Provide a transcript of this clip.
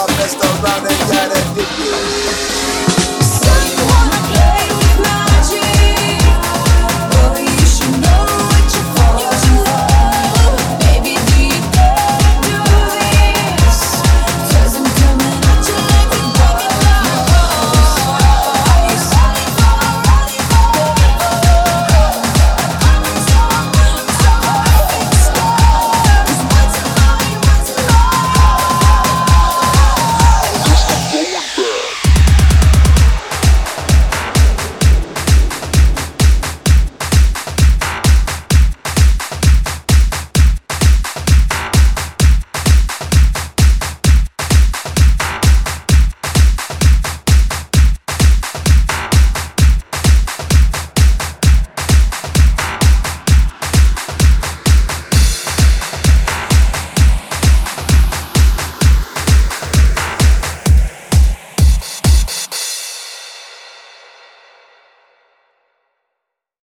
our best around